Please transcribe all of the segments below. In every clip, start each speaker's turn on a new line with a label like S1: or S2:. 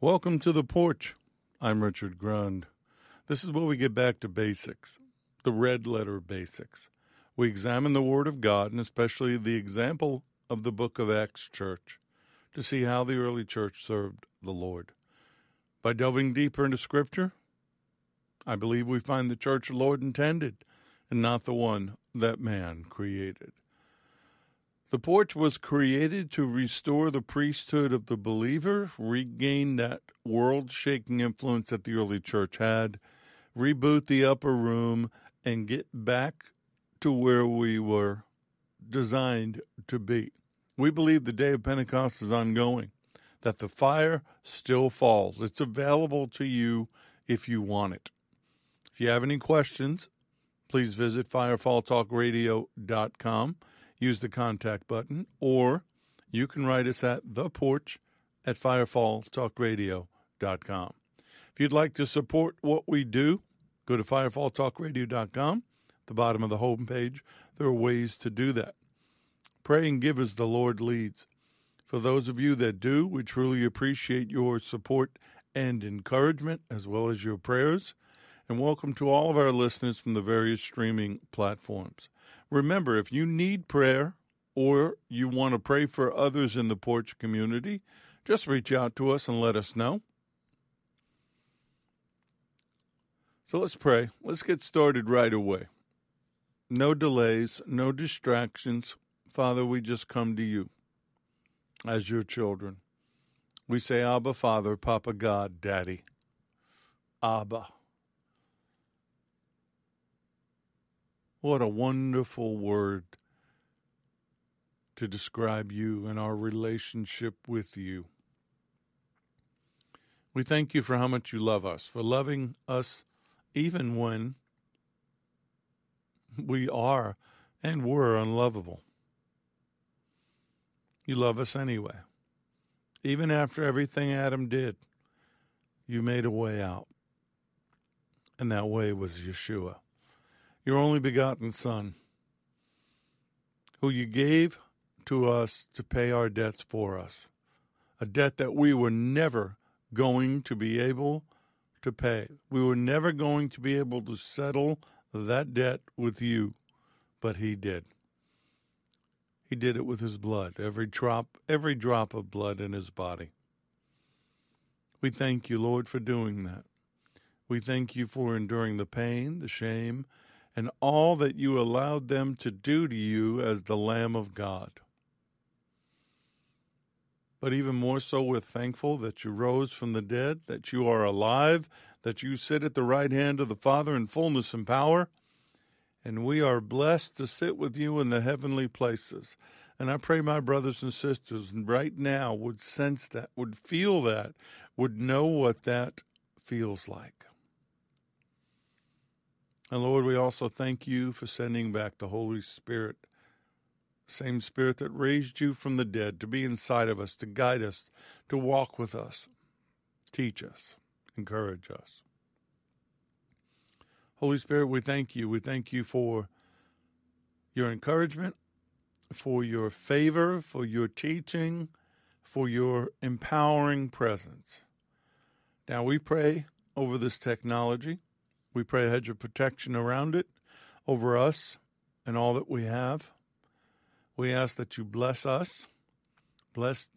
S1: Welcome to the porch. I'm Richard Grund. This is where we get back to basics, the red letter basics. We examine the Word of God and especially the example of the book of Acts Church to see how the early church served the Lord. By delving deeper into Scripture, I believe we find the church the Lord intended and not the one that man created. The porch was created to restore the priesthood of the believer, regain that world shaking influence that the early church had, reboot the upper room, and get back to where we were designed to be. We believe the day of Pentecost is ongoing, that the fire still falls. It's available to you if you want it. If you have any questions, please visit firefalltalkradio.com use the contact button, or you can write us at the porch at firefalltalkradio.com. If you'd like to support what we do, go to firefalltalkradio.com. At the bottom of the homepage, there are ways to do that. Pray and give as the Lord leads. For those of you that do, we truly appreciate your support and encouragement, as well as your prayers. And welcome to all of our listeners from the various streaming platforms. Remember, if you need prayer or you want to pray for others in the porch community, just reach out to us and let us know. So let's pray. Let's get started right away. No delays, no distractions. Father, we just come to you as your children. We say, Abba, Father, Papa God, Daddy. Abba. What a wonderful word to describe you and our relationship with you. We thank you for how much you love us, for loving us even when we are and were unlovable. You love us anyway. Even after everything Adam did, you made a way out. And that way was Yeshua your only begotten Son, who you gave to us to pay our debts for us, a debt that we were never going to be able to pay. We were never going to be able to settle that debt with you, but He did. He did it with His blood, every drop, every drop of blood in His body. We thank you, Lord, for doing that. We thank you for enduring the pain, the shame, and all that you allowed them to do to you as the Lamb of God. But even more so, we're thankful that you rose from the dead, that you are alive, that you sit at the right hand of the Father in fullness and power, and we are blessed to sit with you in the heavenly places. And I pray my brothers and sisters right now would sense that, would feel that, would know what that feels like. And Lord, we also thank you for sending back the Holy Spirit, same Spirit that raised you from the dead, to be inside of us, to guide us, to walk with us, teach us, encourage us. Holy Spirit, we thank you. We thank you for your encouragement, for your favor, for your teaching, for your empowering presence. Now we pray over this technology we pray a hedge of protection around it, over us and all that we have. We ask that you bless us, bless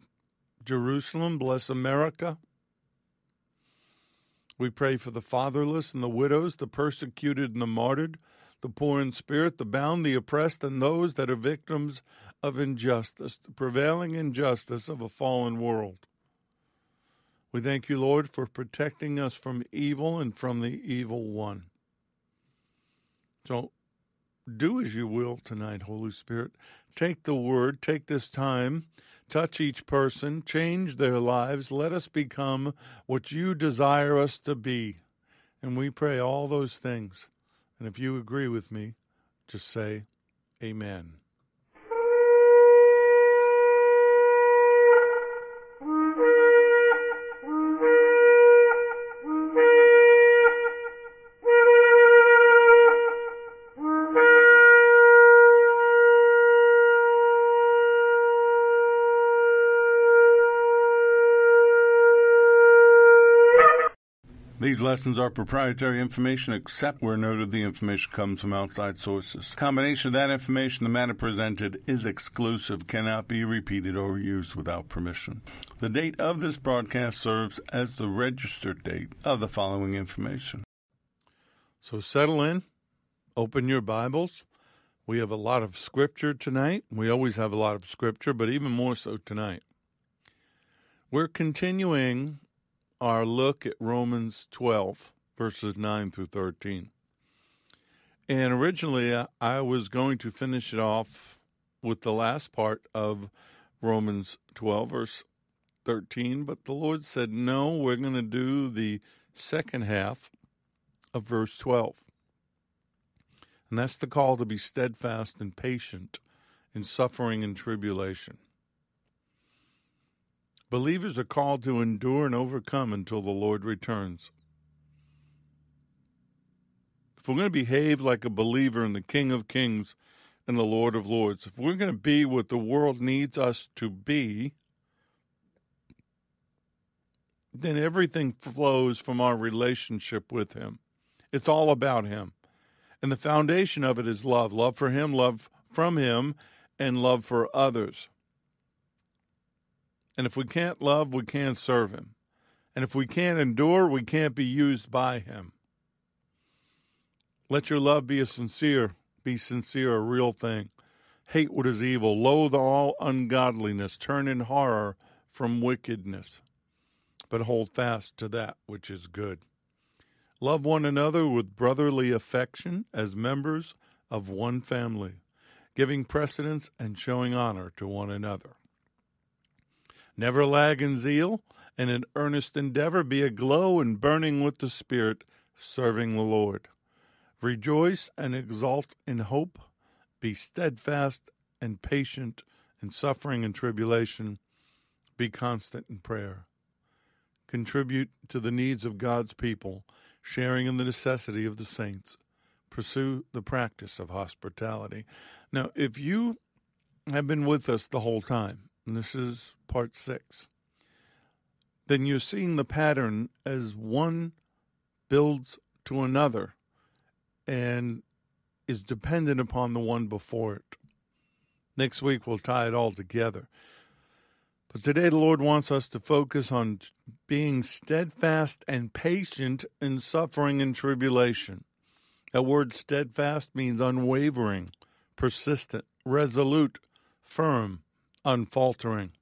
S1: Jerusalem, bless America. We pray for the fatherless and the widows, the persecuted and the martyred, the poor in spirit, the bound, the oppressed, and those that are victims of injustice, the prevailing injustice of a fallen world. We thank you, Lord, for protecting us from evil and from the evil one. So do as you will tonight, Holy Spirit. Take the word, take this time, touch each person, change their lives. Let us become what you desire us to be. And we pray all those things. And if you agree with me, just say, Amen. These lessons are proprietary information except where noted the information comes from outside sources. Combination of that information, the matter presented is exclusive, cannot be repeated or used without permission. The date of this broadcast serves as the registered date of the following information. So settle in, open your Bibles. We have a lot of scripture tonight. We always have a lot of scripture, but even more so tonight. We're continuing our look at Romans 12, verses 9 through 13. And originally, uh, I was going to finish it off with the last part of Romans 12, verse 13, but the Lord said, no, we're going to do the second half of verse 12. And that's the call to be steadfast and patient in suffering and tribulation. Believers are called to endure and overcome until the Lord returns. If we're going to behave like a believer in the King of Kings and the Lord of Lords, if we're going to be what the world needs us to be, then everything flows from our relationship with Him. It's all about Him. And the foundation of it is love love for Him, love from Him, and love for others. And if we can't love, we can't serve Him. And if we can't endure, we can't be used by Him. Let your love be a sincere, be sincere, a real thing. Hate what is evil, loathe all ungodliness, turn in horror from wickedness, but hold fast to that which is good. Love one another with brotherly affection as members of one family, giving precedence and showing honor to one another. Never lag in zeal, and in earnest endeavor be aglow and burning with the Spirit, serving the Lord. Rejoice and exult in hope. Be steadfast and patient in suffering and tribulation. Be constant in prayer. Contribute to the needs of God's people, sharing in the necessity of the saints. Pursue the practice of hospitality. Now, if you have been with us the whole time, and this is part six, then you're seeing the pattern as one builds to another and is dependent upon the one before it. Next week, we'll tie it all together. But today, the Lord wants us to focus on being steadfast and patient in suffering and tribulation. That word steadfast means unwavering, persistent, resolute, firm, unfaltering.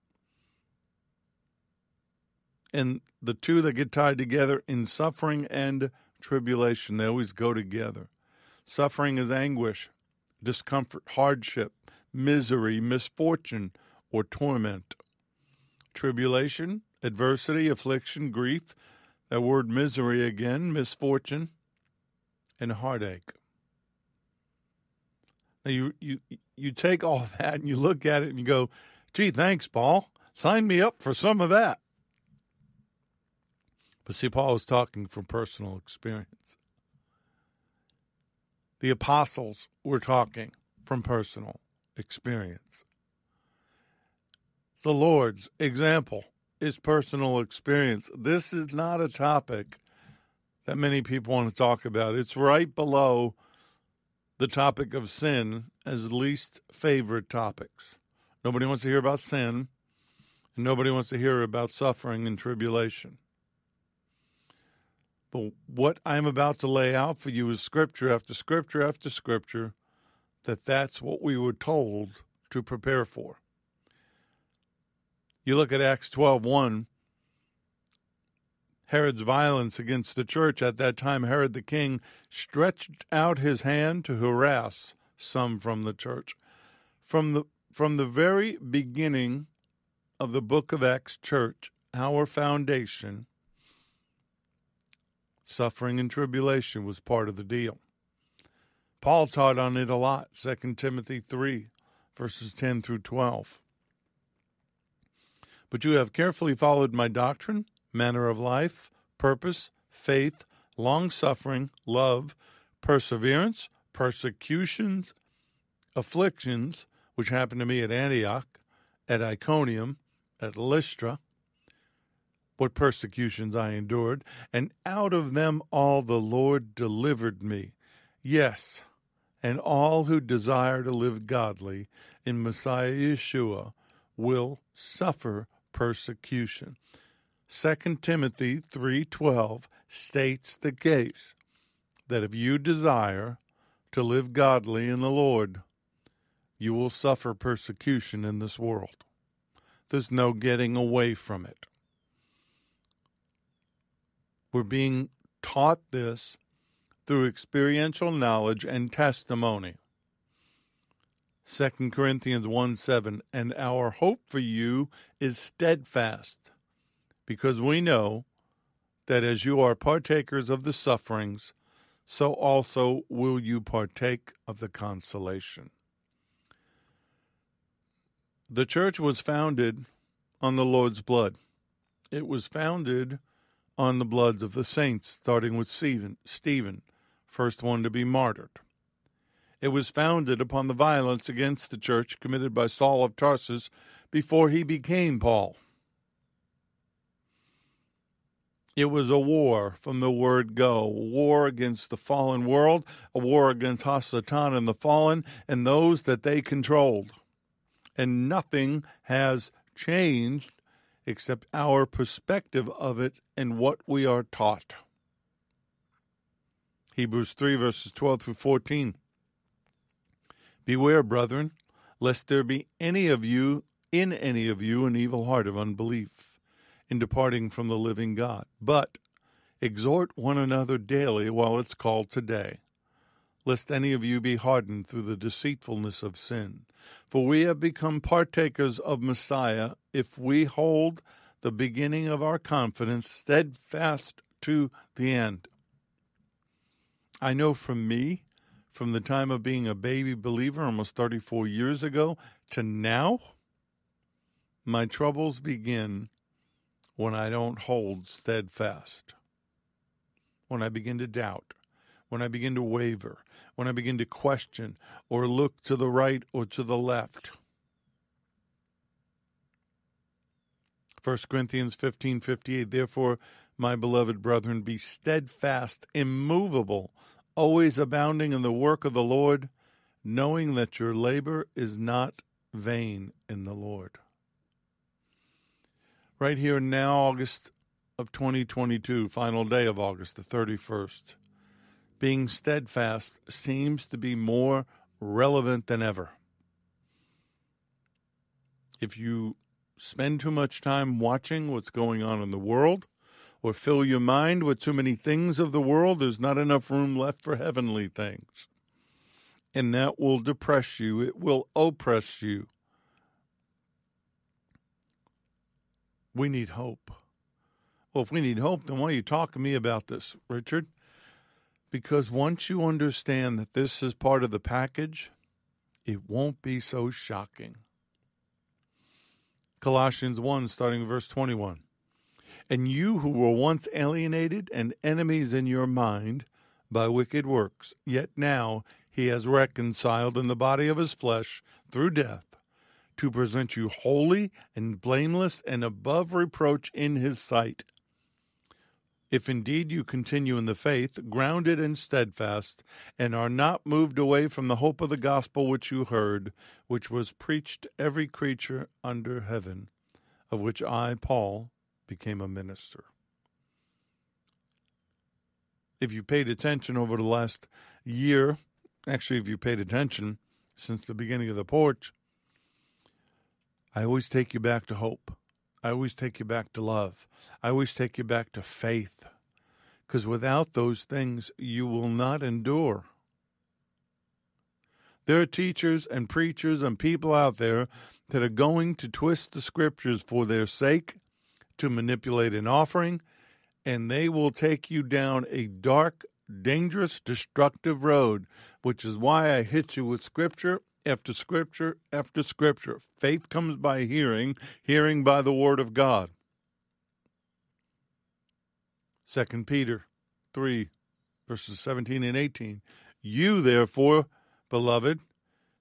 S1: And the two that get tied together in suffering and tribulation, they always go together. Suffering is anguish, discomfort, hardship, misery, misfortune, or torment. Tribulation, adversity, affliction, grief, that word misery again, misfortune, and heartache. Now you you you take all that and you look at it and you go, "Gee, thanks, Paul. Sign me up for some of that." But see, Paul was talking from personal experience. The apostles were talking from personal experience. The Lord's example is personal experience. This is not a topic that many people want to talk about. It's right below the topic of sin as least favorite topics. Nobody wants to hear about sin, and nobody wants to hear about suffering and tribulation. But what I'm about to lay out for you is scripture after scripture after scripture that that's what we were told to prepare for. You look at Acts 12:1 Herod's violence against the church at that time Herod the king stretched out his hand to harass some from the church. From the from the very beginning of the book of Acts church, our foundation Suffering and tribulation was part of the deal. Paul taught on it a lot, 2 Timothy 3, verses 10 through 12. But you have carefully followed my doctrine, manner of life, purpose, faith, long suffering, love, perseverance, persecutions, afflictions, which happened to me at Antioch, at Iconium, at Lystra, what persecutions I endured, and out of them all the Lord delivered me. Yes, and all who desire to live godly in Messiah Yeshua will suffer persecution. 2 Timothy 3:12 states the case that if you desire to live godly in the Lord, you will suffer persecution in this world. There's no getting away from it. We're being taught this through experiential knowledge and testimony. 2 Corinthians 1 7, and our hope for you is steadfast, because we know that as you are partakers of the sufferings, so also will you partake of the consolation. The church was founded on the Lord's blood. It was founded on the bloods of the saints, starting with Stephen, Stephen, first one to be martyred. It was founded upon the violence against the church committed by Saul of Tarsus before he became Paul. It was a war from the word go, war against the fallen world, a war against Hasatan and the fallen and those that they controlled and nothing has changed except our perspective of it and what we are taught. Hebrews 3, verses 12 through 14. Beware, brethren, lest there be any of you, in any of you, an evil heart of unbelief in departing from the living God. But exhort one another daily while it's called today lest any of you be hardened through the deceitfulness of sin. For we have become partakers of Messiah if we hold the beginning of our confidence steadfast to the end. I know from me, from the time of being a baby believer almost 34 years ago to now, my troubles begin when I don't hold steadfast, when I begin to doubt when I begin to waver, when I begin to question or look to the right or to the left. 1 Corinthians 15:58 Therefore my beloved brethren be steadfast immovable always abounding in the work of the Lord knowing that your labor is not vain in the Lord. Right here now August of 2022 final day of August the 31st being steadfast seems to be more relevant than ever. If you spend too much time watching what's going on in the world, or fill your mind with too many things of the world, there's not enough room left for heavenly things. And that will depress you, it will oppress you. We need hope. Well, if we need hope, then why are you talking to me about this, Richard? Because once you understand that this is part of the package, it won't be so shocking. Colossians 1, starting verse 21. And you who were once alienated and enemies in your mind by wicked works, yet now he has reconciled in the body of his flesh through death to present you holy and blameless and above reproach in his sight if indeed you continue in the faith, grounded and steadfast, and are not moved away from the hope of the gospel which you heard, which was preached every creature under heaven, of which I, Paul, became a minister. If you paid attention over the last year, actually, if you paid attention since the beginning of the porch, I always take you back to hope. I always take you back to love. I always take you back to faith. Because without those things, you will not endure. There are teachers and preachers and people out there that are going to twist the scriptures for their sake, to manipulate an offering, and they will take you down a dark, dangerous, destructive road, which is why I hit you with scripture after scripture after scripture. Faith comes by hearing, hearing by the word of God. 2 Peter 3, verses 17 and 18. You, therefore, beloved,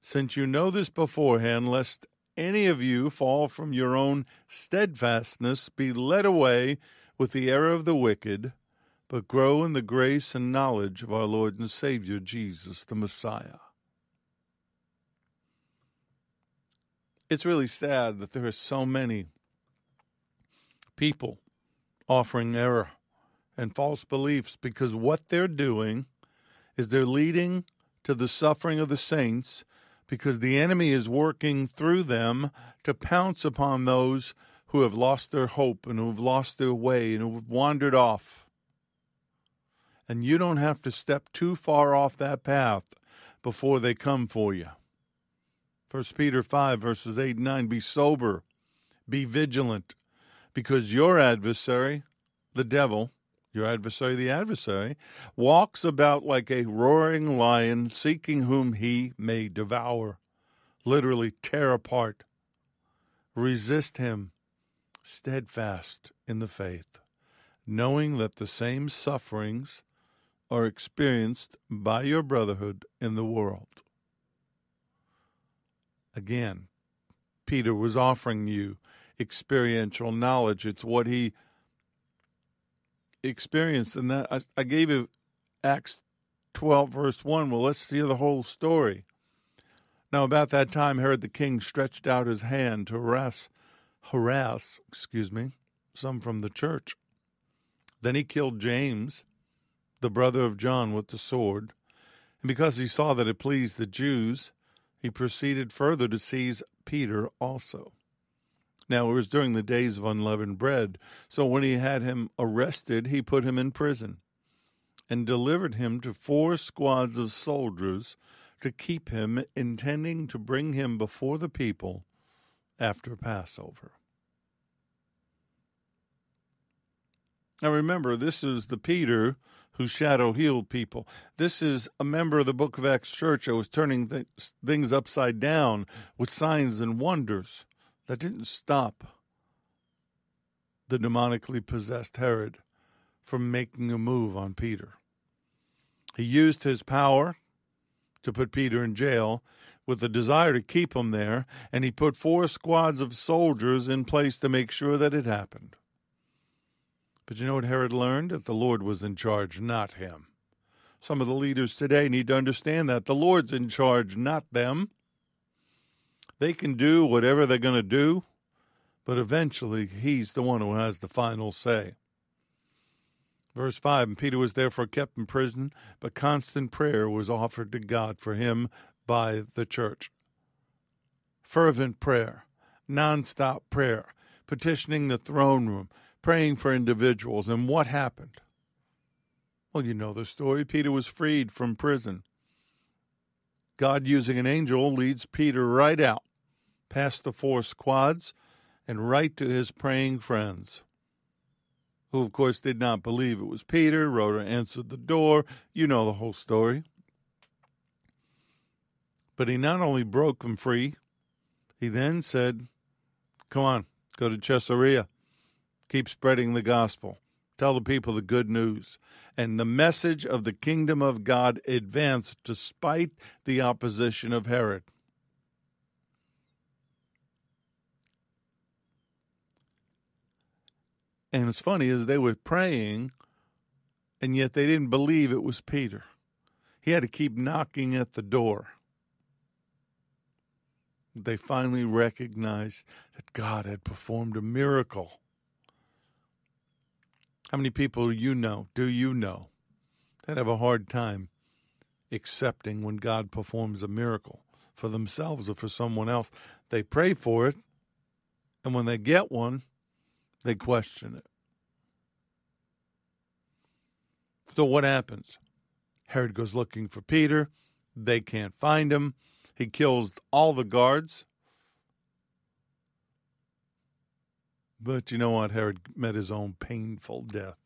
S1: since you know this beforehand, lest any of you fall from your own steadfastness, be led away with the error of the wicked, but grow in the grace and knowledge of our Lord and Savior Jesus the Messiah. It's really sad that there are so many people offering error and false beliefs because what they're doing is they're leading to the suffering of the saints because the enemy is working through them to pounce upon those who have lost their hope and who have lost their way and who have wandered off. And you don't have to step too far off that path before they come for you. 1 Peter 5, verses 8 and 9 Be sober, be vigilant, because your adversary, the devil, your adversary, the adversary, walks about like a roaring lion, seeking whom he may devour, literally tear apart. Resist him, steadfast in the faith, knowing that the same sufferings are experienced by your brotherhood in the world. Again, Peter was offering you experiential knowledge. It's what he experienced. And that I, I gave you Acts 12, verse 1. Well, let's hear the whole story. Now, about that time, Herod the king stretched out his hand to harass, harass, excuse me, some from the church. Then he killed James, the brother of John, with the sword. And because he saw that it pleased the Jews, he proceeded further to seize Peter also. Now, it was during the days of unleavened bread. So when he had him arrested, he put him in prison and delivered him to four squads of soldiers to keep him, intending to bring him before the people after Passover. Now remember, this is the Peter who shadow healed people. This is a member of the Book of Acts church that was turning th- things upside down with signs and wonders. That didn't stop the demonically possessed Herod from making a move on Peter. He used his power to put Peter in jail with the desire to keep him there, and he put four squads of soldiers in place to make sure that it happened. But you know what Herod learned? That the Lord was in charge, not him. Some of the leaders today need to understand that the Lord's in charge, not them. They can do whatever they're going to do, but eventually he's the one who has the final say. Verse 5 And Peter was therefore kept in prison, but constant prayer was offered to God for him by the church. Fervent prayer, nonstop prayer, petitioning the throne room, praying for individuals. And what happened? Well, you know the story. Peter was freed from prison. God, using an angel, leads Peter right out past the four squads and right to his praying friends, who, of course, did not believe it was Peter. Rhoda answered the door. You know the whole story. But he not only broke them free, he then said, Come on, go to Caesarea. Keep spreading the gospel. Tell the people the good news. And the message of the kingdom of God advanced despite the opposition of Herod. And it's funny as they were praying, and yet they didn't believe it was Peter. He had to keep knocking at the door. They finally recognized that God had performed a miracle. How many people you know, do you know, that have a hard time accepting when God performs a miracle for themselves or for someone else? They pray for it, and when they get one, they question it. So what happens? Herod goes looking for Peter. They can't find him. He kills all the guards. But you know what? Herod met his own painful death.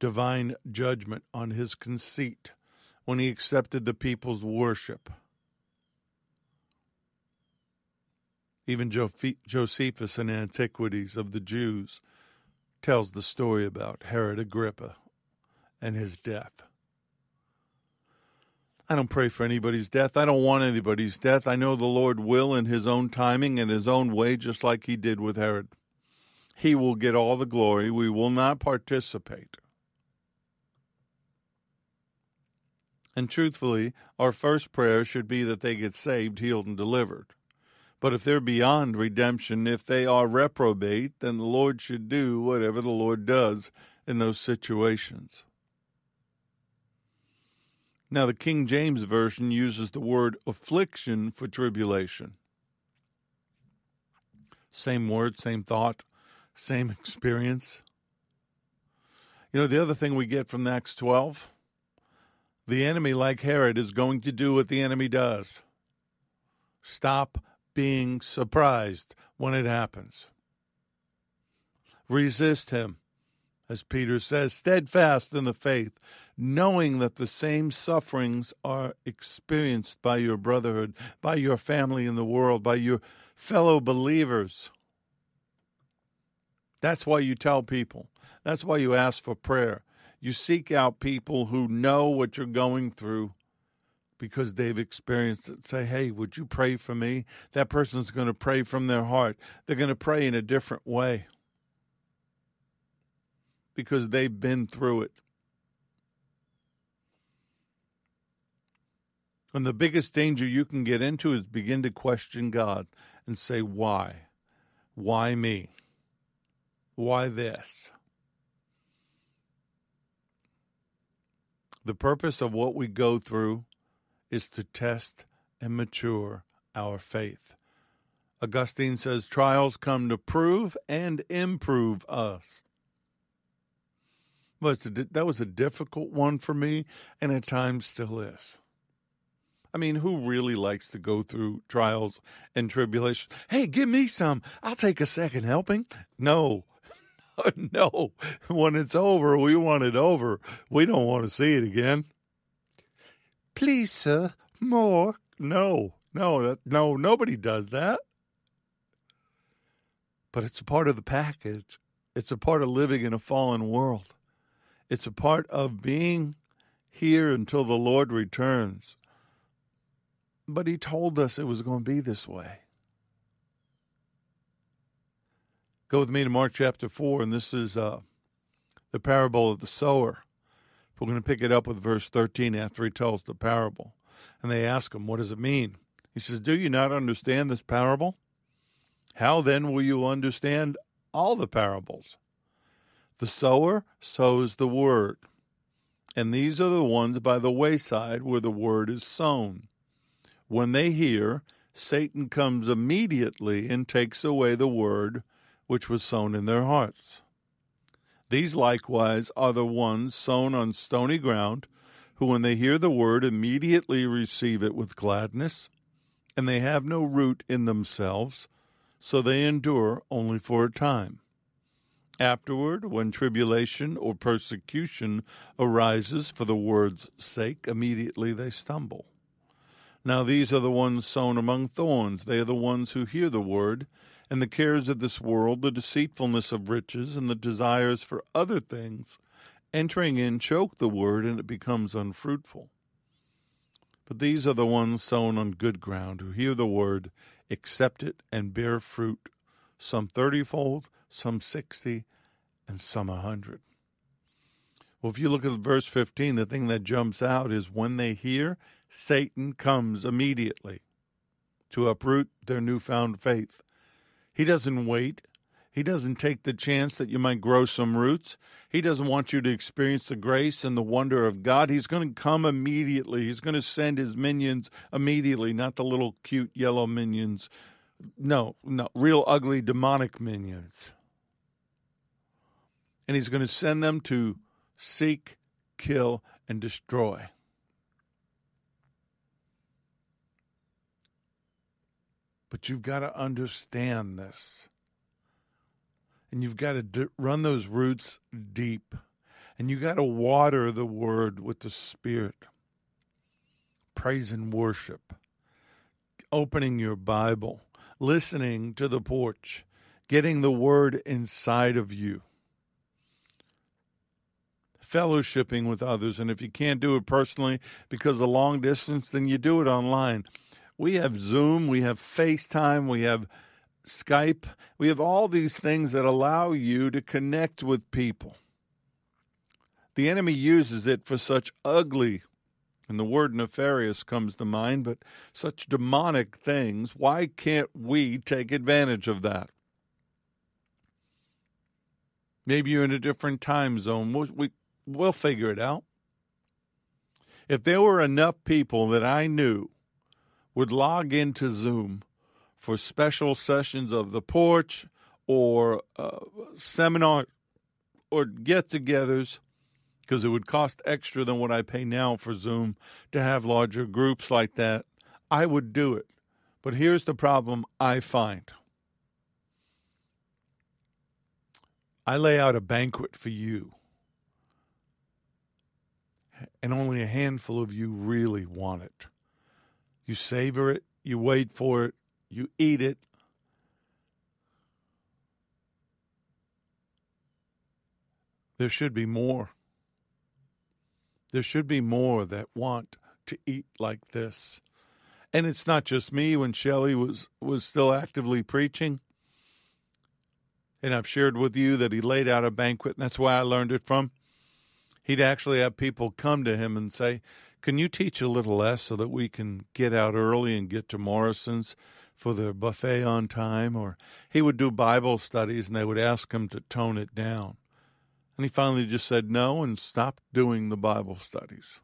S1: Divine judgment on his conceit when he accepted the people's worship. Even Josephus in Antiquities of the Jews tells the story about Herod Agrippa and his death. I don't pray for anybody's death. I don't want anybody's death. I know the Lord will in his own timing and his own way, just like he did with Herod. He will get all the glory. We will not participate. And truthfully, our first prayer should be that they get saved, healed, and delivered. But if they're beyond redemption, if they are reprobate, then the Lord should do whatever the Lord does in those situations. Now, the King James Version uses the word affliction for tribulation. Same word, same thought, same experience. You know, the other thing we get from Acts 12 the enemy, like Herod, is going to do what the enemy does stop being surprised when it happens. Resist him, as Peter says, steadfast in the faith, knowing that the same sufferings are experienced by your brotherhood, by your family in the world, by your fellow believers. That's why you tell people. That's why you ask for prayer. You seek out people who know what you're going through because they've experienced it. Say, hey, would you pray for me? That person's going to pray from their heart. They're going to pray in a different way because they've been through it. And the biggest danger you can get into is begin to question God and say, why? Why me? Why this? The purpose of what we go through is to test and mature our faith. Augustine says trials come to prove and improve us. That was a difficult one for me, and at times still is. I mean, who really likes to go through trials and tribulations? Hey, give me some. I'll take a second helping. No, no. When it's over, we want it over. We don't want to see it again. Please, sir, more. No, no, that, no, nobody does that. But it's a part of the package. It's a part of living in a fallen world. It's a part of being here until the Lord returns. But He told us it was going to be this way. Go with me to Mark chapter 4, and this is uh, the parable of the sower. We're going to pick it up with verse 13 after he tells the parable. And they ask him, What does it mean? He says, Do you not understand this parable? How then will you understand all the parables? The sower sows the word, and these are the ones by the wayside where the word is sown. When they hear, Satan comes immediately and takes away the word which was sown in their hearts. These likewise are the ones sown on stony ground, who, when they hear the word, immediately receive it with gladness, and they have no root in themselves, so they endure only for a time. Afterward, when tribulation or persecution arises for the word's sake, immediately they stumble. Now these are the ones sown among thorns. They are the ones who hear the word, and the cares of this world, the deceitfulness of riches, and the desires for other things, entering in, choke the word, and it becomes unfruitful. But these are the ones sown on good ground, who hear the word, accept it, and bear fruit, some thirtyfold, some sixty, and some a hundred. Well, if you look at verse 15, the thing that jumps out is when they hear, Satan comes immediately to uproot their newfound faith. He doesn't wait. He doesn't take the chance that you might grow some roots. He doesn't want you to experience the grace and the wonder of God. He's going to come immediately. He's going to send his minions immediately, not the little cute yellow minions. No, no, real ugly demonic minions. And he's going to send them to seek, kill, and destroy. But you've got to understand this. And you've got to d- run those roots deep. And you got to water the word with the Spirit. Praise and worship. Opening your Bible. Listening to the porch. Getting the word inside of you. fellowshipping with others. And if you can't do it personally because of long distance, then you do it online. We have Zoom, we have FaceTime, we have Skype, we have all these things that allow you to connect with people. The enemy uses it for such ugly, and the word nefarious comes to mind, but such demonic things. Why can't we take advantage of that? Maybe you're in a different time zone. We'll, we, we'll figure it out. If there were enough people that I knew would log into Zoom for special sessions of the porch or uh, seminar or get togethers, because it would cost extra than what I pay now for Zoom to have larger groups like that, I would do it. But here's the problem I find I lay out a banquet for you. And only a handful of you really want it. You savor it, you wait for it, you eat it. There should be more. There should be more that want to eat like this. And it's not just me when Shelley was, was still actively preaching. And I've shared with you that he laid out a banquet, and that's why I learned it from. He'd actually have people come to him and say, Can you teach a little less so that we can get out early and get to Morrison's for the buffet on time? Or he would do Bible studies and they would ask him to tone it down. And he finally just said no and stopped doing the Bible studies.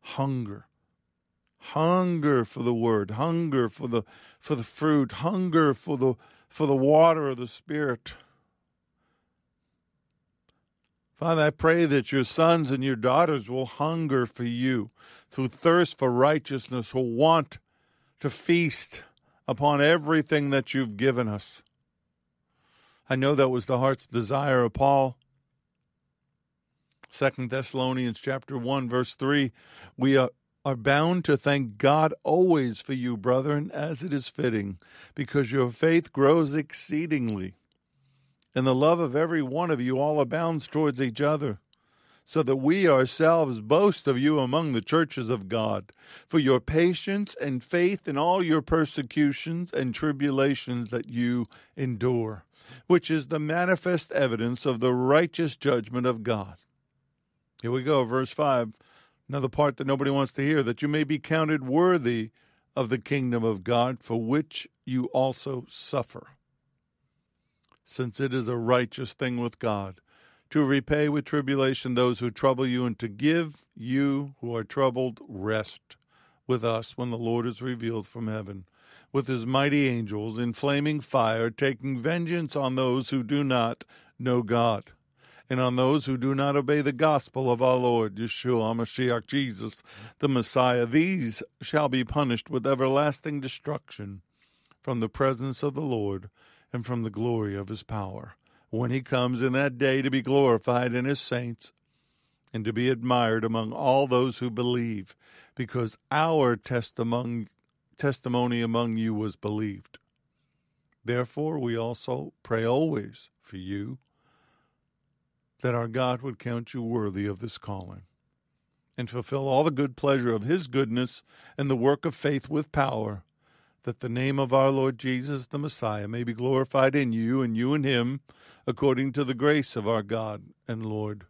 S1: Hunger hunger for the word, hunger for the for the fruit, hunger for the for the water of the spirit. Father, I pray that your sons and your daughters will hunger for you, through thirst for righteousness, will want to feast upon everything that you've given us. I know that was the heart's desire of Paul. Second Thessalonians chapter 1 verse 3 we are are bound to thank God always for you, brethren, as it is fitting, because your faith grows exceedingly, and the love of every one of you all abounds towards each other, so that we ourselves boast of you among the churches of God, for your patience and faith in all your persecutions and tribulations that you endure, which is the manifest evidence of the righteous judgment of God. Here we go, verse 5 Another part that nobody wants to hear that you may be counted worthy of the kingdom of God, for which you also suffer. Since it is a righteous thing with God to repay with tribulation those who trouble you, and to give you who are troubled rest with us when the Lord is revealed from heaven, with his mighty angels in flaming fire, taking vengeance on those who do not know God and on those who do not obey the gospel of our Lord Yeshua Mashiach Jesus, the Messiah. These shall be punished with everlasting destruction from the presence of the Lord and from the glory of his power, when he comes in that day to be glorified in his saints and to be admired among all those who believe, because our testimony, among you was believed. Therefore, we also pray always for you that our God would count you worthy of this calling and fulfill all the good pleasure of his goodness and the work of faith with power, that the name of our Lord Jesus the Messiah may be glorified in you and you in him, according to the grace of our God and Lord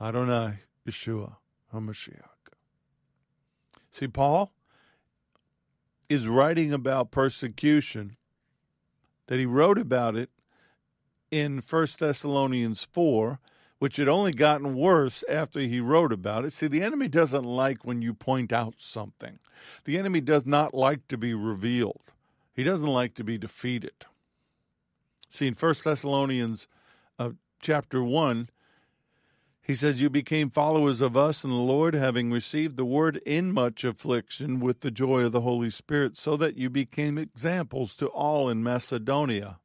S1: Adonai Yeshua HaMashiach. See, Paul is writing about persecution, that he wrote about it in 1 Thessalonians 4, which had only gotten worse after he wrote about it. See, the enemy doesn't like when you point out something, the enemy does not like to be revealed, he doesn't like to be defeated. See, in 1 Thessalonians uh, chapter 1, he says, You became followers of us in the Lord, having received the word in much affliction with the joy of the Holy Spirit, so that you became examples to all in Macedonia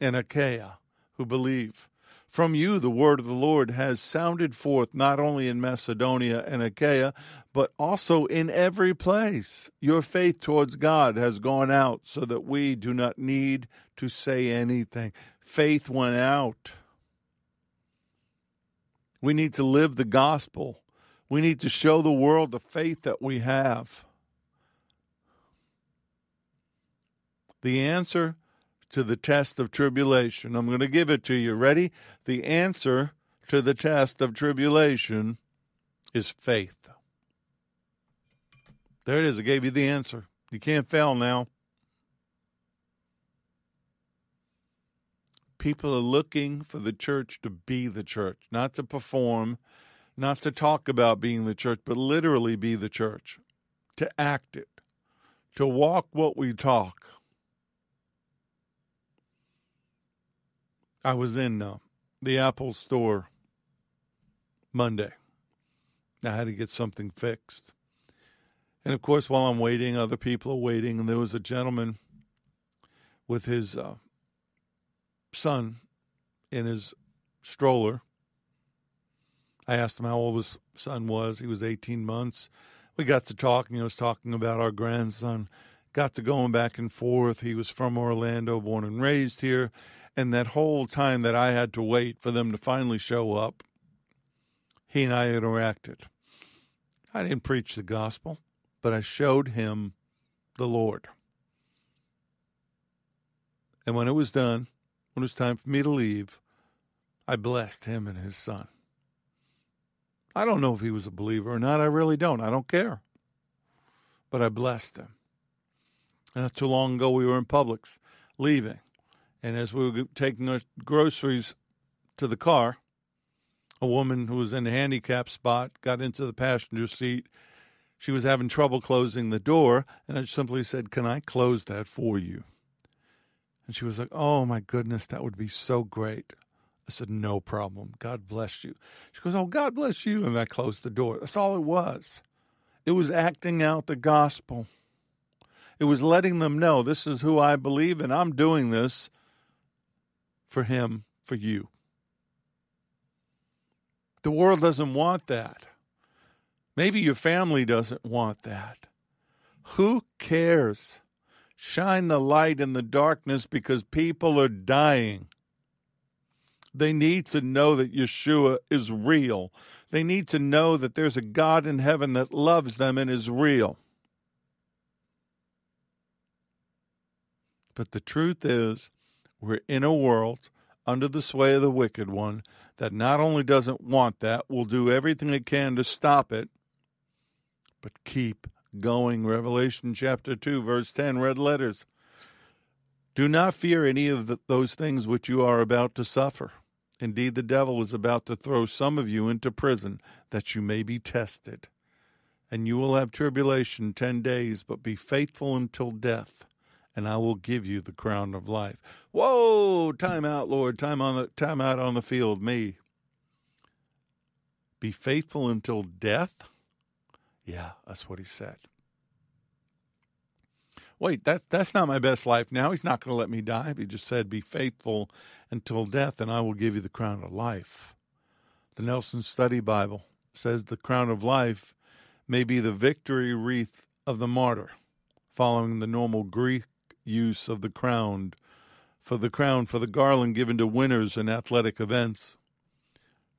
S1: and Achaia who believe. From you, the word of the Lord has sounded forth not only in Macedonia and Achaia, but also in every place. Your faith towards God has gone out so that we do not need to say anything. Faith went out. We need to live the gospel. We need to show the world the faith that we have. The answer to the test of tribulation. I'm going to give it to you. Ready? The answer to the test of tribulation is faith. There it is. I gave you the answer. You can't fail now. People are looking for the church to be the church, not to perform, not to talk about being the church, but literally be the church, to act it, to walk what we talk. I was in uh, the Apple store Monday. I had to get something fixed. And of course, while I'm waiting, other people are waiting. And there was a gentleman with his uh, son in his stroller. I asked him how old his son was. He was 18 months. We got to talking. He was talking about our grandson. Got to going back and forth. He was from Orlando, born and raised here. And that whole time that I had to wait for them to finally show up, he and I interacted. I didn't preach the gospel, but I showed him the Lord. And when it was done, when it was time for me to leave, I blessed him and his son. I don't know if he was a believer or not. I really don't. I don't care. But I blessed him. And not too long ago, we were in Publix leaving. And as we were taking our groceries to the car, a woman who was in a handicap spot got into the passenger seat. She was having trouble closing the door. And I simply said, Can I close that for you? And she was like, Oh my goodness, that would be so great. I said, No problem. God bless you. She goes, Oh, God bless you. And I closed the door. That's all it was. It was acting out the gospel. It was letting them know this is who I believe, and I'm doing this for him, for you. The world doesn't want that. Maybe your family doesn't want that. Who cares? Shine the light in the darkness because people are dying. They need to know that Yeshua is real. They need to know that there's a God in heaven that loves them and is real. But the truth is, we're in a world under the sway of the wicked one that not only doesn't want that, will do everything it can to stop it, but keep going. Revelation chapter 2, verse 10, red letters. Do not fear any of the, those things which you are about to suffer. Indeed, the devil is about to throw some of you into prison that you may be tested. And you will have tribulation ten days, but be faithful until death, and I will give you the crown of life. Whoa, time out, Lord, time on the time out on the field, me. Be faithful until death? Yeah, that's what he said. Wait, that's that's not my best life now. He's not going to let me die. He just said, Be faithful until death, and I will give you the crown of life. The Nelson Study Bible says the crown of life may be the victory wreath of the martyr, following the normal Greek use of the crown for the crown for the garland given to winners in athletic events.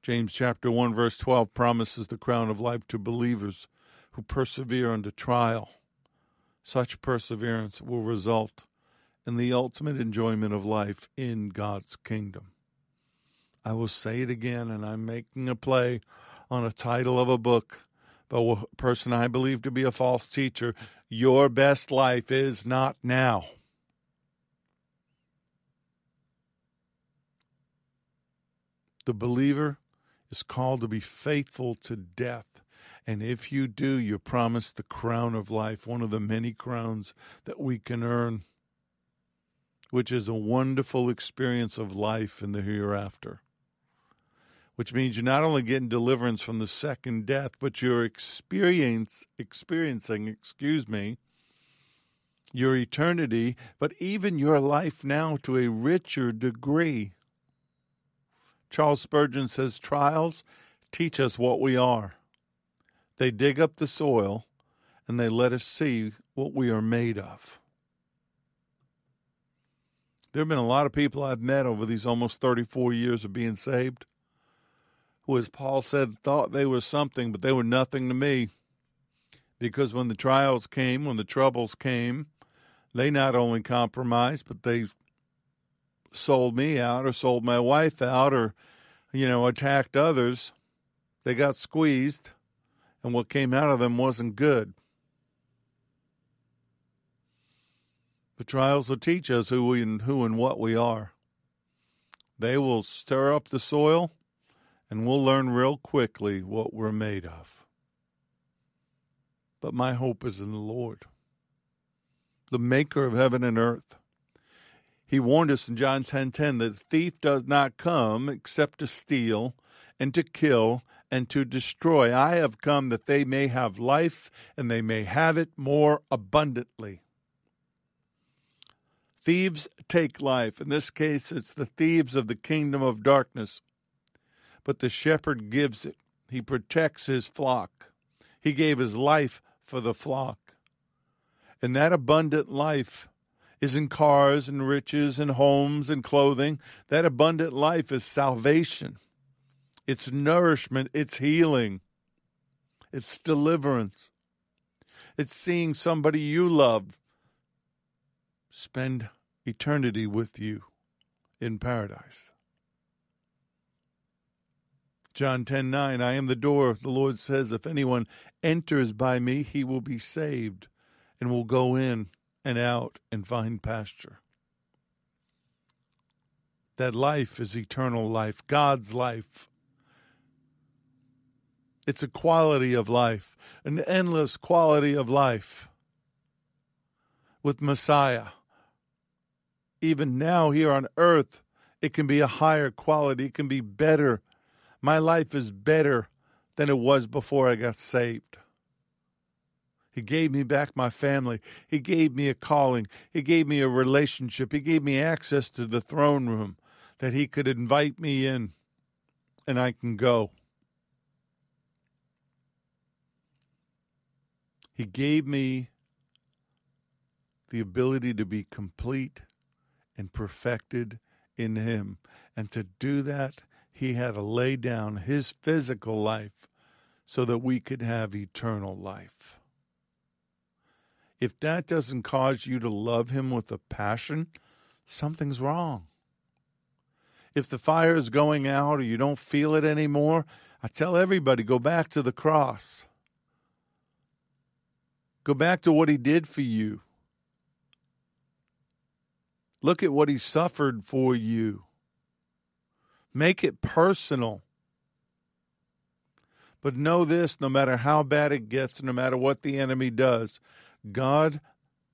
S1: James chapter 1 verse 12 promises the crown of life to believers who persevere under trial. Such perseverance will result in the ultimate enjoyment of life in God's kingdom. I will say it again, and I'm making a play on a title of a book by a person I believe to be a false teacher. Your best life is not now. The believer is called to be faithful to death. And if you do, you're promised the crown of life, one of the many crowns that we can earn, which is a wonderful experience of life in the hereafter. Which means you're not only getting deliverance from the second death, but you're experience, experiencing, excuse me, your eternity, but even your life now to a richer degree. Charles Spurgeon says trials teach us what we are. They dig up the soil and they let us see what we are made of. There have been a lot of people I've met over these almost 34 years of being saved who, as Paul said, thought they were something, but they were nothing to me. Because when the trials came, when the troubles came, they not only compromised, but they sold me out or sold my wife out or, you know, attacked others. They got squeezed, and what came out of them wasn't good. The trials will teach us who we and who and what we are. They will stir up the soil, and we'll learn real quickly what we're made of. But my hope is in the Lord, the maker of heaven and earth. He warned us in John 10:10 10, 10, that the thief does not come except to steal and to kill and to destroy. I have come that they may have life and they may have it more abundantly. Thieves take life. In this case, it's the thieves of the kingdom of darkness. But the shepherd gives it. He protects his flock. He gave his life for the flock. And that abundant life isn't cars and riches and homes and clothing. That abundant life is salvation, it's nourishment, it's healing, it's deliverance, it's seeing somebody you love spend eternity with you in paradise. John 10 9, I am the door. The Lord says, If anyone enters by me, he will be saved and will go in and out and find pasture. That life is eternal life, God's life. It's a quality of life, an endless quality of life with Messiah even now here on earth, it can be a higher quality. It can be better. My life is better than it was before I got saved. He gave me back my family. He gave me a calling. He gave me a relationship. He gave me access to the throne room that He could invite me in and I can go. He gave me the ability to be complete and perfected in him. And to do that, he had to lay down his physical life so that we could have eternal life. If that doesn't cause you to love him with a passion, something's wrong. If the fire is going out or you don't feel it anymore, I tell everybody go back to the cross. Go back to what he did for you. Look at what he suffered for you. Make it personal. But know this no matter how bad it gets, no matter what the enemy does, God,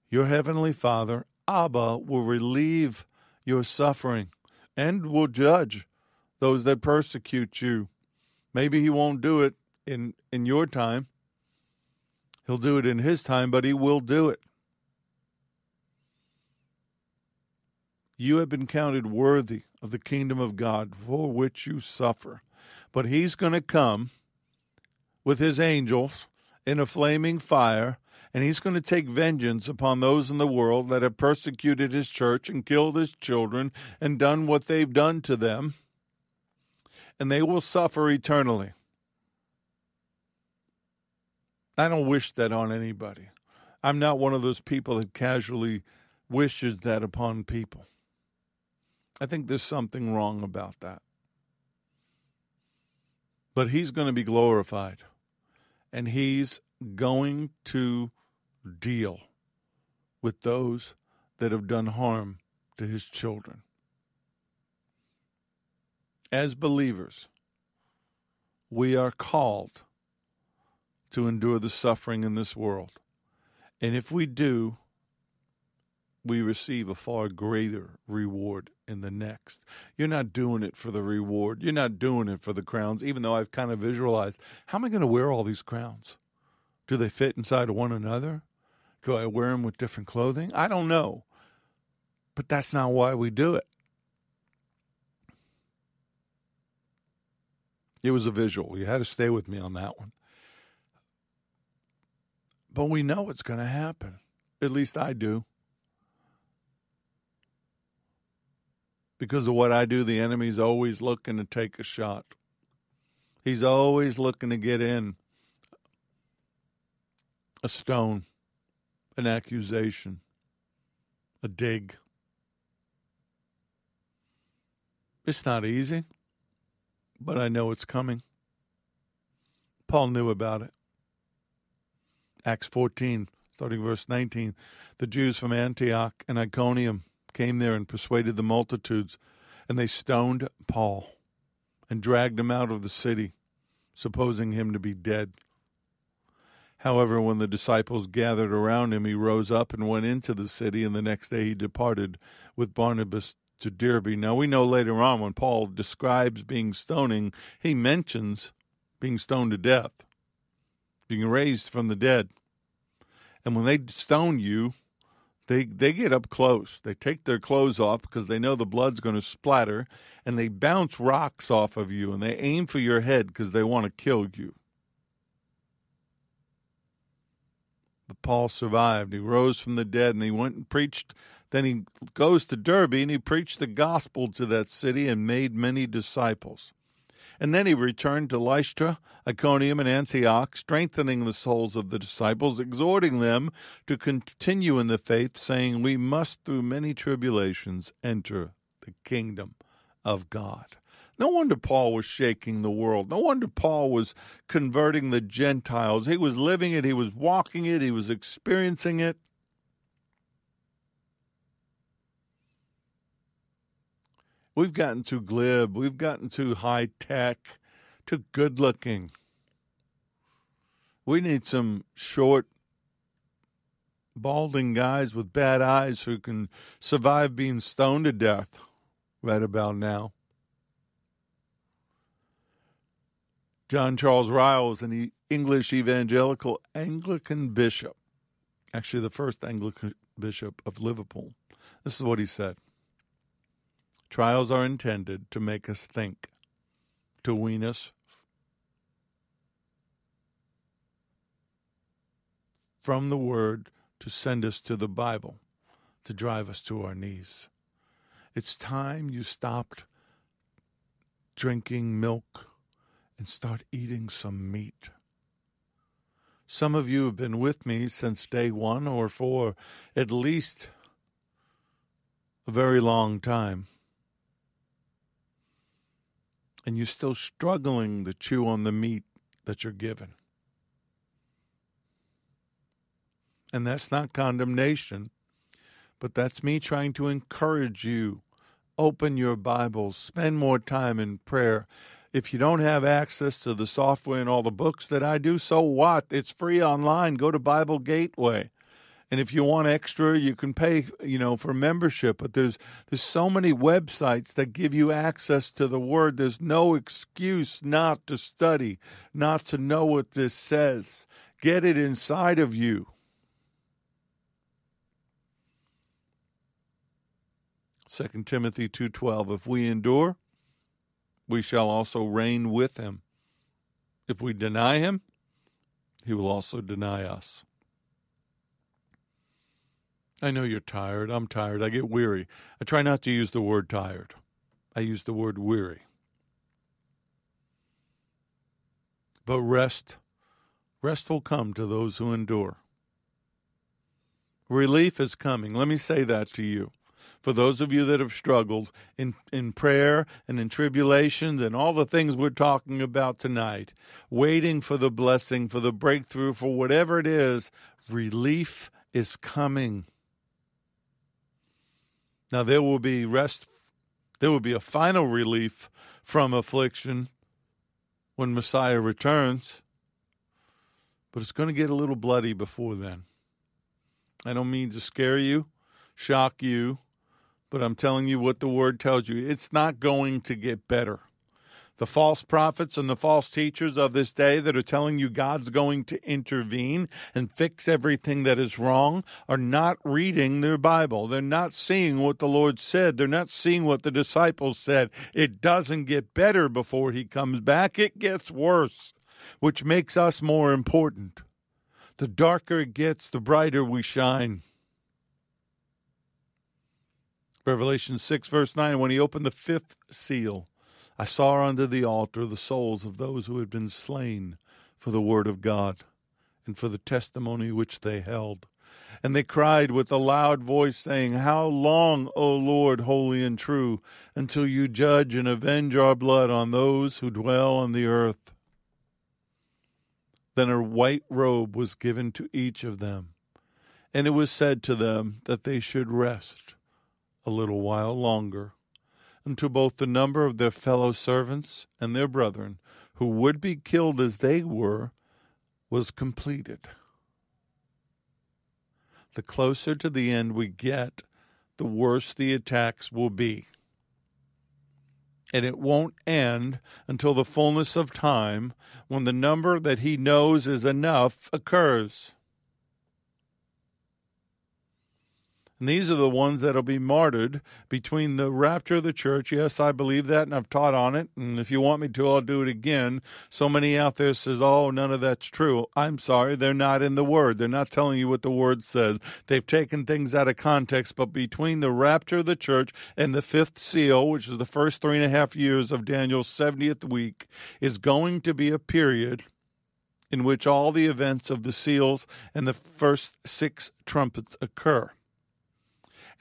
S1: your heavenly Father, Abba, will relieve your suffering and will judge those that persecute you. Maybe he won't do it in, in your time. He'll do it in his time, but he will do it. You have been counted worthy of the kingdom of God for which you suffer. But he's going to come with his angels in a flaming fire, and he's going to take vengeance upon those in the world that have persecuted his church and killed his children and done what they've done to them, and they will suffer eternally. I don't wish that on anybody. I'm not one of those people that casually wishes that upon people. I think there's something wrong about that. But he's going to be glorified, and he's going to deal with those that have done harm to his children. As believers, we are called to endure the suffering in this world. And if we do, we receive a far greater reward in the next. You're not doing it for the reward. You're not doing it for the crowns, even though I've kind of visualized how am I going to wear all these crowns? Do they fit inside of one another? Do I wear them with different clothing? I don't know. But that's not why we do it. It was a visual. You had to stay with me on that one. But we know it's going to happen. At least I do. Because of what I do, the enemy's always looking to take a shot. He's always looking to get in a stone, an accusation, a dig. It's not easy, but I know it's coming. Paul knew about it. Acts 14, starting verse 19. The Jews from Antioch and Iconium came there and persuaded the multitudes, and they stoned Paul and dragged him out of the city, supposing him to be dead. However, when the disciples gathered around him, he rose up and went into the city, and the next day he departed with Barnabas to Derbe. Now, we know later on when Paul describes being stoning, he mentions being stoned to death, being raised from the dead. And when they stone you, they they get up close. They take their clothes off because they know the blood's going to splatter, and they bounce rocks off of you, and they aim for your head because they want to kill you. But Paul survived. He rose from the dead and he went and preached. Then he goes to Derbe and he preached the gospel to that city and made many disciples. And then he returned to Lystra, Iconium, and Antioch, strengthening the souls of the disciples, exhorting them to continue in the faith, saying, We must, through many tribulations, enter the kingdom of God. No wonder Paul was shaking the world. No wonder Paul was converting the Gentiles. He was living it, he was walking it, he was experiencing it. We've gotten too glib, we've gotten too high tech, too good looking. We need some short, balding guys with bad eyes who can survive being stoned to death right about now. John Charles Ryle is an English evangelical Anglican bishop, actually, the first Anglican bishop of Liverpool. This is what he said Trials are intended to make us think, to wean us from the Word, to send us to the Bible, to drive us to our knees. It's time you stopped drinking milk and start eating some meat. Some of you have been with me since day one or for at least a very long time. And you're still struggling to chew on the meat that you're given. And that's not condemnation, but that's me trying to encourage you. Open your Bibles, spend more time in prayer, if you don't have access to the software and all the books that I do, so what? It's free online. Go to Bible Gateway. And if you want extra, you can pay, you know, for membership. But there's there's so many websites that give you access to the word. There's no excuse not to study, not to know what this says. Get it inside of you. Second Timothy 2:12 If we endure, we shall also reign with him. If we deny him, he will also deny us. I know you're tired. I'm tired. I get weary. I try not to use the word tired, I use the word weary. But rest, rest will come to those who endure. Relief is coming. Let me say that to you for those of you that have struggled in, in prayer and in tribulations and all the things we're talking about tonight, waiting for the blessing, for the breakthrough, for whatever it is, relief is coming. Now, there will be rest, there will be a final relief from affliction when Messiah returns, but it's going to get a little bloody before then. I don't mean to scare you, shock you, but I'm telling you what the word tells you. It's not going to get better. The false prophets and the false teachers of this day that are telling you God's going to intervene and fix everything that is wrong are not reading their Bible. They're not seeing what the Lord said. They're not seeing what the disciples said. It doesn't get better before he comes back, it gets worse, which makes us more important. The darker it gets, the brighter we shine. Revelation 6, verse 9, when he opened the fifth seal, I saw under the altar the souls of those who had been slain for the word of God and for the testimony which they held. And they cried with a loud voice, saying, How long, O Lord, holy and true, until you judge and avenge our blood on those who dwell on the earth? Then a white robe was given to each of them, and it was said to them that they should rest a little while longer unto both the number of their fellow servants and their brethren, who would be killed as they were, was completed. The closer to the end we get, the worse the attacks will be. And it won't end until the fullness of time when the number that he knows is enough occurs. And these are the ones that'll be martyred between the rapture of the church. Yes, I believe that, and I've taught on it. And if you want me to, I'll do it again. So many out there says, "Oh, none of that's true." I'm sorry, they're not in the Word. They're not telling you what the Word says. They've taken things out of context. But between the rapture of the church and the fifth seal, which is the first three and a half years of Daniel's 70th week, is going to be a period in which all the events of the seals and the first six trumpets occur.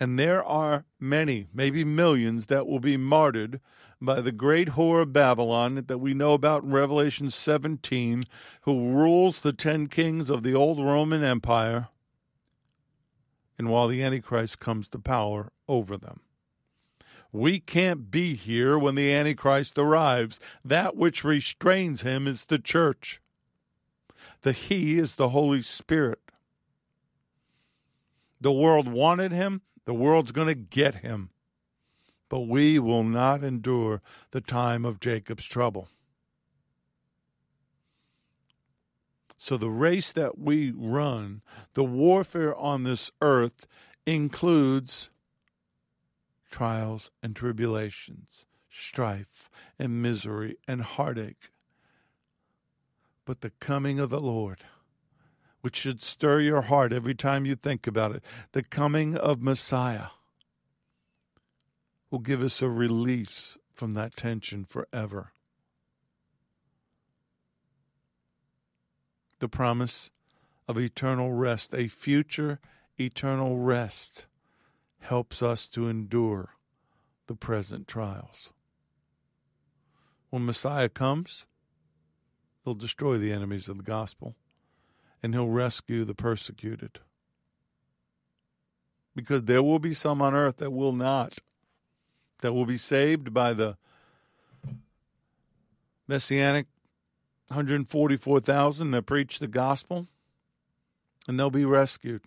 S1: And there are many, maybe millions, that will be martyred by the great whore of Babylon that we know about in Revelation 17, who rules the ten kings of the old Roman Empire, and while the Antichrist comes to power over them. We can't be here when the Antichrist arrives. That which restrains him is the church. The He is the Holy Spirit. The world wanted him, the world's going to get him. But we will not endure the time of Jacob's trouble. So, the race that we run, the warfare on this earth, includes trials and tribulations, strife and misery and heartache. But the coming of the Lord which should stir your heart every time you think about it. The coming of Messiah will give us a release from that tension forever. The promise of eternal rest, a future eternal rest, helps us to endure the present trials. When Messiah comes, he'll destroy the enemies of the gospel and he'll rescue the persecuted. Because there will be some on earth that will not, that will be saved by the messianic 144,000 that preach the gospel, and they'll be rescued.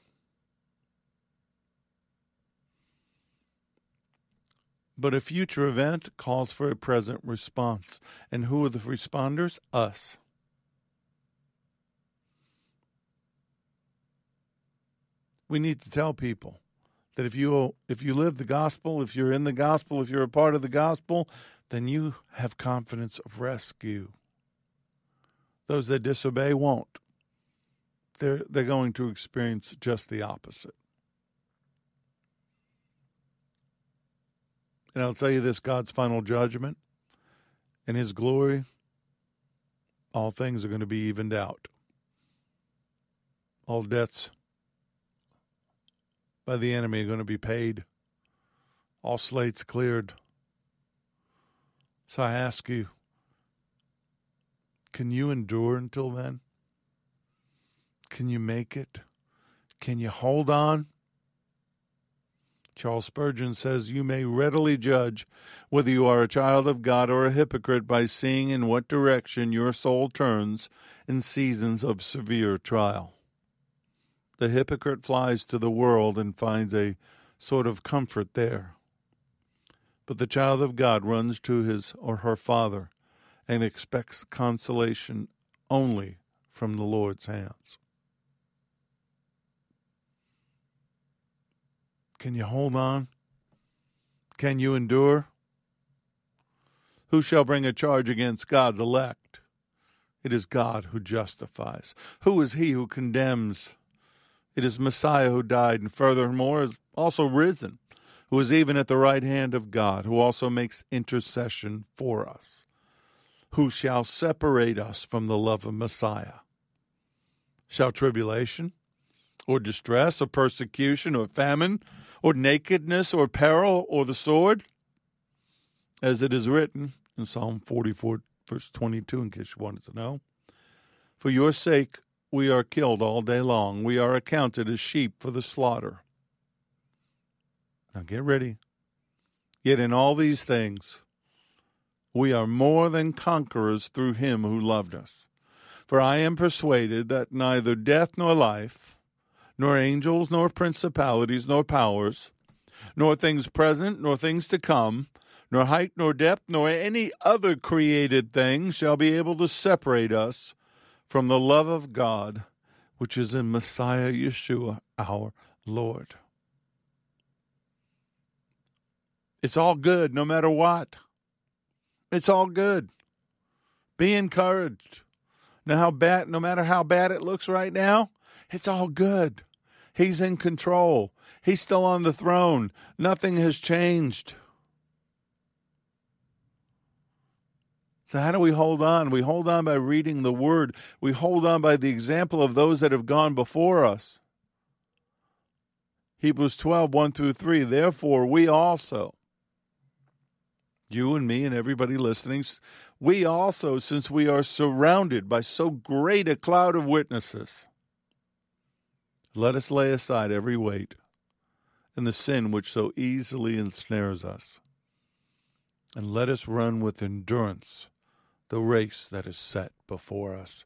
S1: But a future event calls for a present response. And who are the responders? Us. We need to tell people that if you if you live the gospel, if you're in the gospel, if you're a part of the gospel, then you have confidence of rescue. Those that disobey won't. They're they're going to experience just the opposite. And I'll tell you this God's final judgment and his glory, all things are going to be evened out. All debts by the enemy are going to be paid. All slates cleared. So I ask you, can you endure until then? Can you make it? Can you hold on? Charles Spurgeon says, You may readily judge whether you are a child of God or a hypocrite by seeing in what direction your soul turns in seasons of severe trial. The hypocrite flies to the world and finds a sort of comfort there. But the child of God runs to his or her Father and expects consolation only from the Lord's hands. Can you hold on? Can you endure? Who shall bring a charge against God's elect? It is God who justifies. Who is he who condemns? It is Messiah who died and furthermore is also risen, who is even at the right hand of God, who also makes intercession for us. Who shall separate us from the love of Messiah? Shall tribulation, or distress, or persecution, or famine, or nakedness, or peril, or the sword? As it is written in Psalm 44, verse 22, in case you wanted to know. For your sake we are killed all day long. We are accounted as sheep for the slaughter. Now get ready. Yet in all these things, we are more than conquerors through him who loved us. For I am persuaded that neither death nor life, nor angels, nor principalities, nor powers, nor things present, nor things to come, nor height, nor depth, nor any other created thing shall be able to separate us from the love of God which is in Messiah Yeshua our Lord. It's all good no matter what. It's all good. Be encouraged. Now how bad no matter how bad it looks right now, it's all good. He's in control. He's still on the throne. Nothing has changed. So, how do we hold on? We hold on by reading the Word. We hold on by the example of those that have gone before us. Hebrews 12, 1 through 3. Therefore, we also, you and me and everybody listening, we also, since we are surrounded by so great a cloud of witnesses, let us lay aside every weight and the sin which so easily ensnares us, and let us run with endurance the race that is set before us,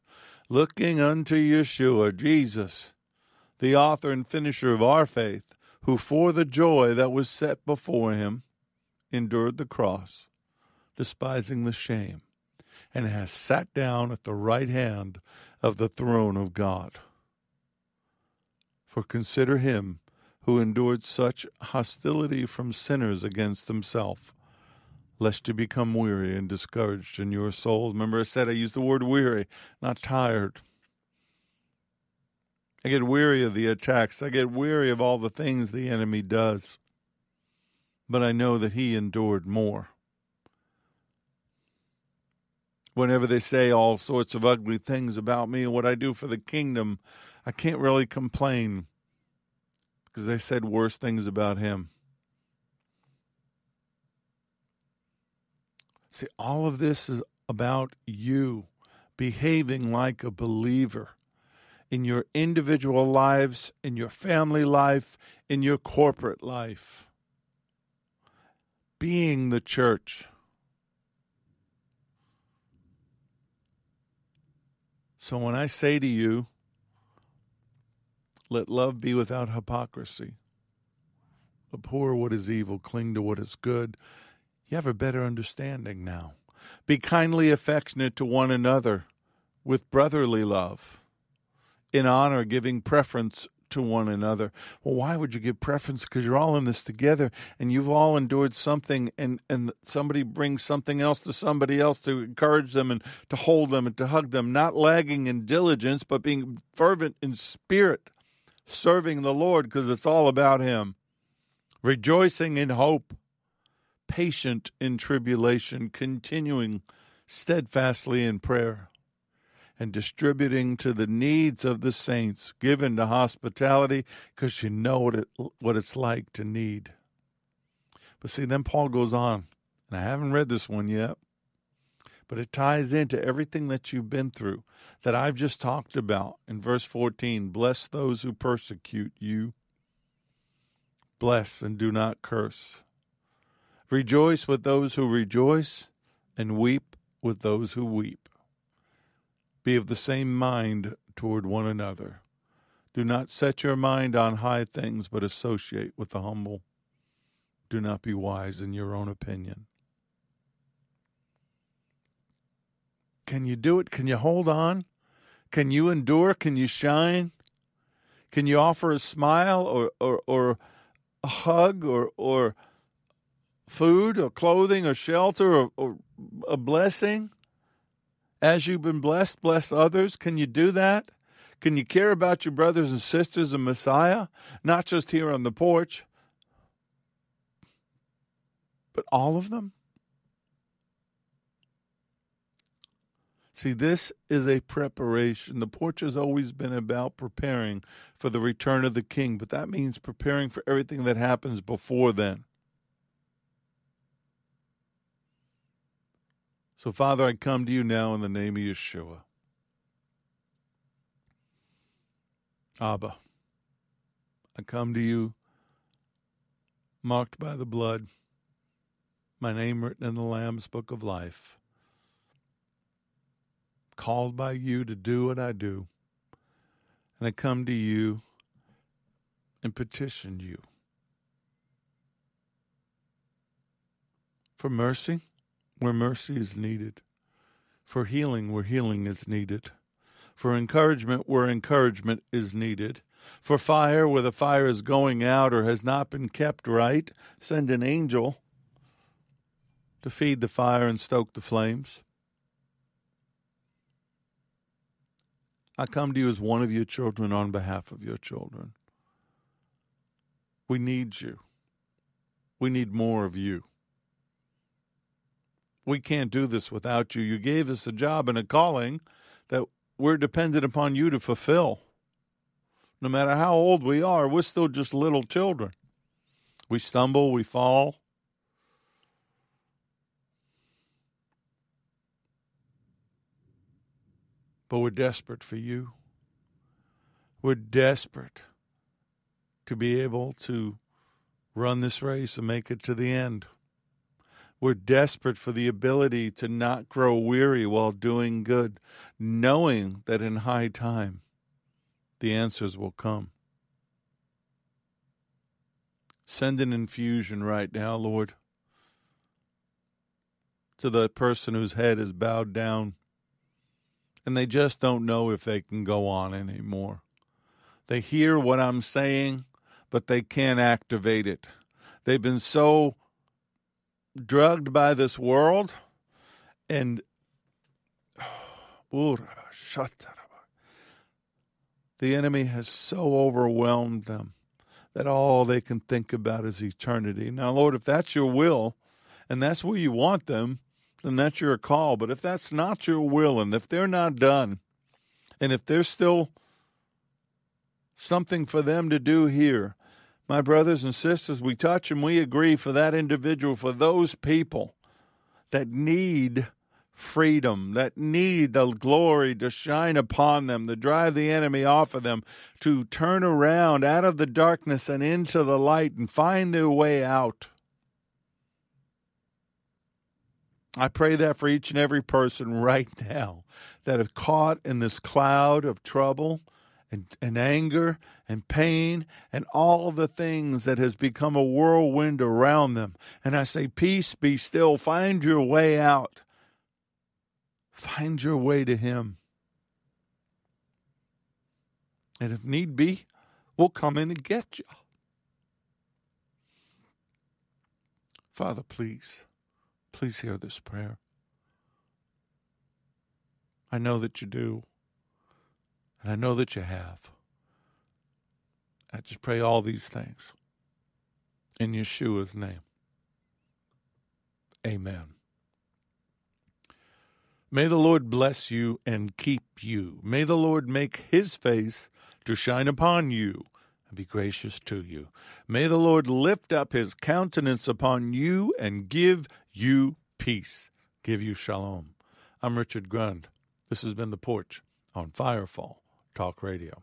S1: looking unto Yeshua, Jesus, the author and finisher of our faith, who for the joy that was set before him endured the cross, despising the shame, and has sat down at the right hand of the throne of God. For consider him who endured such hostility from sinners against himself, lest you become weary and discouraged in your souls. Remember, I said I used the word weary, not tired. I get weary of the attacks. I get weary of all the things the enemy does but I know that he endured more. Whenever they say all sorts of ugly things about me and what I do for the kingdom, I can't really complain because they said worse things about him. See, all of this is about you behaving like a believer in your individual lives, in your family life, in your corporate life. Being the church. So when I say to you, let love be without hypocrisy, abhor what is evil, cling to what is good, you have a better understanding now. Be kindly affectionate to one another with brotherly love, in honor, giving preference to one another. Well, why would you give preference? Because you're all in this together and you've all endured something and, and somebody brings something else to somebody else to encourage them and to hold them and to hug them, not lagging in diligence, but being fervent in spirit, serving the Lord because it's all about Him, rejoicing in hope, patient in tribulation, continuing steadfastly in prayer and distributing to the needs of the saints, given to hospitality because you know what it what it's like to need. But see, then Paul goes on, and I haven't read this one yet, but it ties into everything that you've been through that I've just talked about in verse 14. Bless those who persecute you. Bless and do not curse. Rejoice with those who rejoice, and weep with those who weep. Be of the same mind toward one another. Do not set your mind on high things, but associate with the humble. Do not be wise in your own opinion. Can you do it? Can you hold on? Can you endure? Can you shine? Can you offer a smile or, or, or a hug or, or food or clothing or shelter or, or a blessing? as you've been blessed, bless others. Can you do that? Can you care about your brothers and sisters in Messiah? Not just here on the porch, but all of them? See, this is a preparation. The porch has always been about preparing for the return of the king, but that means preparing for everything that happens before then. So, Father, I come to you now in the name of Yeshua. Abba, I come to you marked by the blood, my name written in the Lamb's book of life, called by you to do what I do. And I come to you and petition you for mercy where mercy is needed, for healing where healing is needed, for encouragement where encouragement is needed, for fire where the fire is going out or has not been kept right. Send an angel to feed the fire and stoke the flames. I come to you as one of your children on behalf of your children. We need you. We need more of you. We can't do this without you. You gave us a job and a calling that we're dependent upon you to fulfill. No matter how old we are, we're still just little children. We stumble, we fall. But we're desperate for you. We're desperate to be able to run this race and make it to the end. We're desperate for the ability to not grow weary while doing good, knowing that in high time the answers will come. Send an infusion right now, Lord, to the person whose head is bowed down and they just don't know if they can go on anymore. They hear what I'm saying, but they can't activate it. They've been so drugged by this world and the enemy has so overwhelmed them that all they can think about is eternity. Now, Lord, if that's your will and that's where you want them, then that's your call. But if that's not your will and if they're not done, and if there's still something for them to do here, my brothers and sisters, we touch and we agree for that individual, for those people that need freedom, that need the glory to shine upon them, to drive the enemy off of them, to turn around out of the darkness and into the light and find their way out. I pray that for each and every person right now that have caught in this cloud of trouble and, and anger and pain and all the things that has become a whirlwind around them. And I say, Peace, be still. Find your way out. Find your way to Him. And if need be, we'll come in and get you. Father, please, please hear this prayer. I know that you do, and I know that you have. I just pray all these things in Yeshua's name. Amen. May the Lord bless you and keep you. May the Lord make his face to shine upon you and be gracious to you. May the Lord lift up his countenance upon you and give you peace, give you shalom. I'm Richard Grund. This has been The Porch on Firefall Talk Radio.